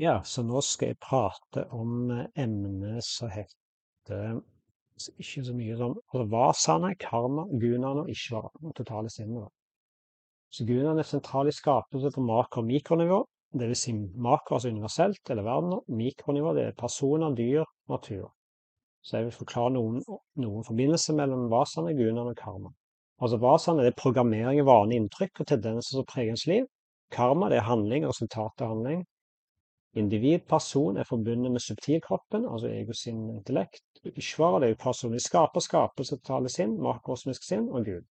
Ja, så nå skal jeg prate om eh, emnet som heter ikke så mye som altså vasane, karma, gunaene og ishvara, totale sinnet. Så gunaene er sentrale i skapelse på makro- og mikronivå. Det vil si makro, altså universelt, eller verden, og mikronivå, det er personer, dyr, natur. Så jeg vil forklare noen, noen forbindelser mellom vasane, gunaene og karma. Altså Vasane er programmering, vanlige inntrykk og tendenser som preger ens liv. Karma det er handling, resultat av handling. Individ, person, er forbundet med subtilkroppen, altså ego, sin intellekt. Ishvara det er jo personlig skaper, skapelse, totale sinn, makrosmisk sinn og Gud.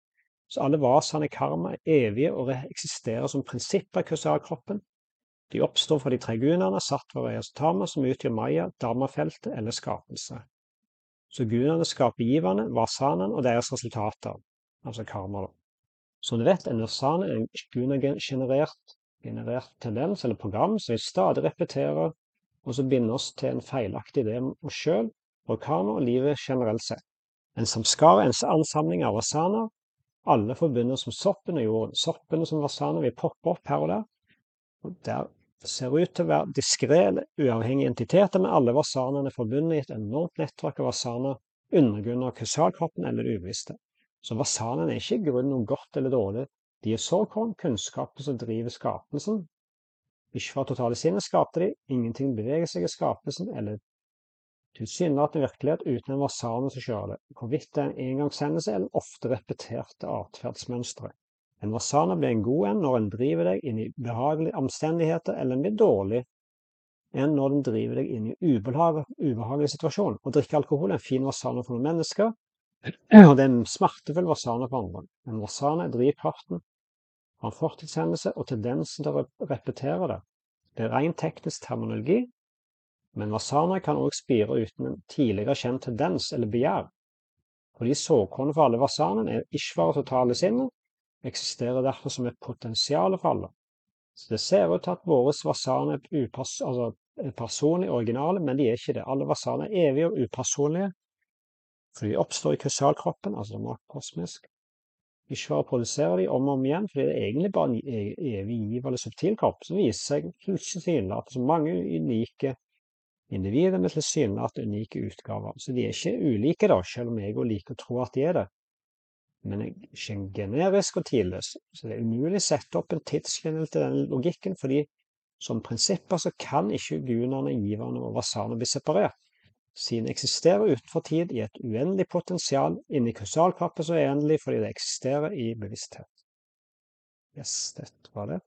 Så alle vasene i karma er evige og eksisterer som prinsipper i kausalkroppen. De oppstår fra de tre gunene, sattvara og tama, som utgjør maya, dharmafeltet eller skapelse. Så gunene skaper giverne, vasanene og deres resultater, altså karma. Som du vet, en vasana er en guna-generert generert tendens eller program som vi stadig repeterer, og som binder oss til en feilaktig idé om oss sjøl, orkaner og livet generelt sett. En samskara er en ansamling av vasaner. Alle forbundet som soppen og jorden. Soppene som vasaner vil poppe opp her og der. Og der ser ut til å være diskré eller uavhengige entiteter, men alle vasanene forbundet i et enormt nettverk av vasaner undergrunner kausalkroppen eller det ubevisste. Så vasanene er ikke i grunnen noe godt eller dårlig, de er såkorn, kunnskapen som driver skapelsen. Ikke fra totale sinnet skapte de, ingenting beveger seg i skapelsen eller tilsynelatende virkelighet uten en vasane som kjører det, hvorvidt det er en engangshendelse eller ofte repeterte atferdsmønstre. En vasana blir en god en når en driver deg inn i behagelige omstendigheter, eller en blir dårlig enn når den driver deg inn i ubehag, ubehagelig situasjon. Å drikke alkohol er en fin vasana for noen mennesker, og det er en smertefull vasana på andre. En vasana er drivkraften en fortidshendelse og tendensen til å repetere det. Det er ren teknisk terminologi, men vasana kan også spire uten en tidligere kjent tendens eller begjær. Fordi såkornet for alle vasanene er ishvara totale sinnet, eksisterer derfor som et potensial for alle. Så det ser ut til at våre vasaner er upass, altså personlige originale, men de er ikke det. Alle vasaner er evige og upersonlige, for de oppstår i kausalkroppen, altså det kosmisk, Ishvara produserer de om og om igjen, fordi det er egentlig bare en e-, evig giv eller subtil kropp som viser seg tilsynelatende som mange unike individer med tilsynelatende unike utgaver. Så de er ikke ulike, da, selv om jeg liker å tro at de er det. Men ikke generisk og tidløs. Så det er umulig å sette opp en tidslinje til den logikken, fordi som prinsipper så kan ikke gunerne, giverne og vasane bli separert siden eksisterer utenfor tid i et uendelig potensial inni kausalkroppen som er uendelig fordi det eksisterer i bevissthet. Yes, dette var det.